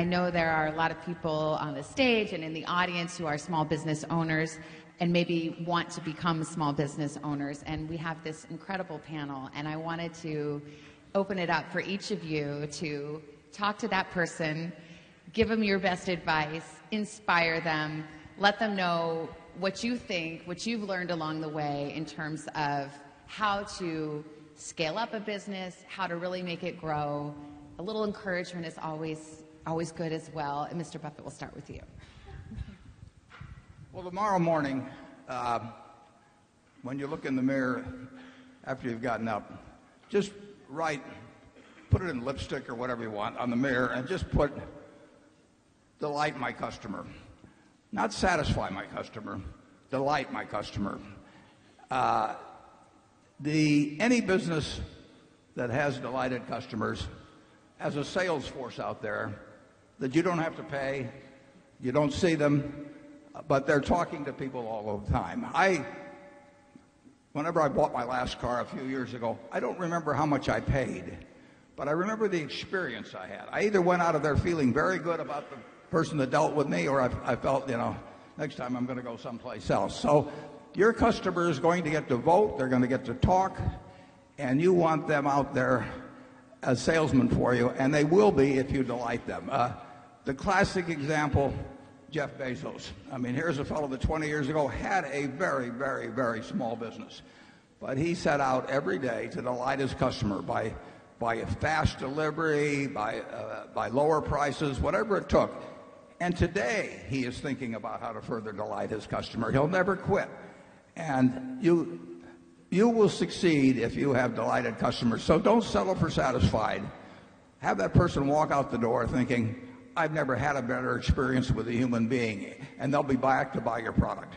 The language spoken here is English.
I know there are a lot of people on the stage and in the audience who are small business owners and maybe want to become small business owners. And we have this incredible panel, and I wanted to open it up for each of you to talk to that person, give them your best advice, inspire them, let them know what you think, what you've learned along the way in terms of how to scale up a business, how to really make it grow. A little encouragement is always always good as well. And Mr. Buffett, we'll start with you. Well, tomorrow morning, um, when you look in the mirror after you've gotten up, just write, put it in lipstick or whatever you want on the mirror and just put delight my customer. Not satisfy my customer, delight my customer. Uh, the any business that has delighted customers has a sales force out there that you don't have to pay, you don't see them, but they're talking to people all the time. I whenever I bought my last car a few years ago, I don't remember how much I paid, but I remember the experience I had. I either went out of there feeling very good about the person that dealt with me or I felt, you know, next time I'm going to go someplace else. So your customer is going to get to vote, they're going to get to talk, and you want them out there as salesmen for you, and they will be if you delight them. Uh, The classic example, Jeff Bezos. I mean, here's a fellow that 20 years ago had a very, very, very small business. But he set out every day to delight his customer by a fast delivery, by, uh, by lower prices, whatever it took. And today, he is thinking about how to further delight his customer. He'll never quit. And you, you will succeed if you have delighted customers. So don't settle for satisfied. Have that person walk out the door thinking, I've never had a better experience with a human being, and they'll be back to buy your product.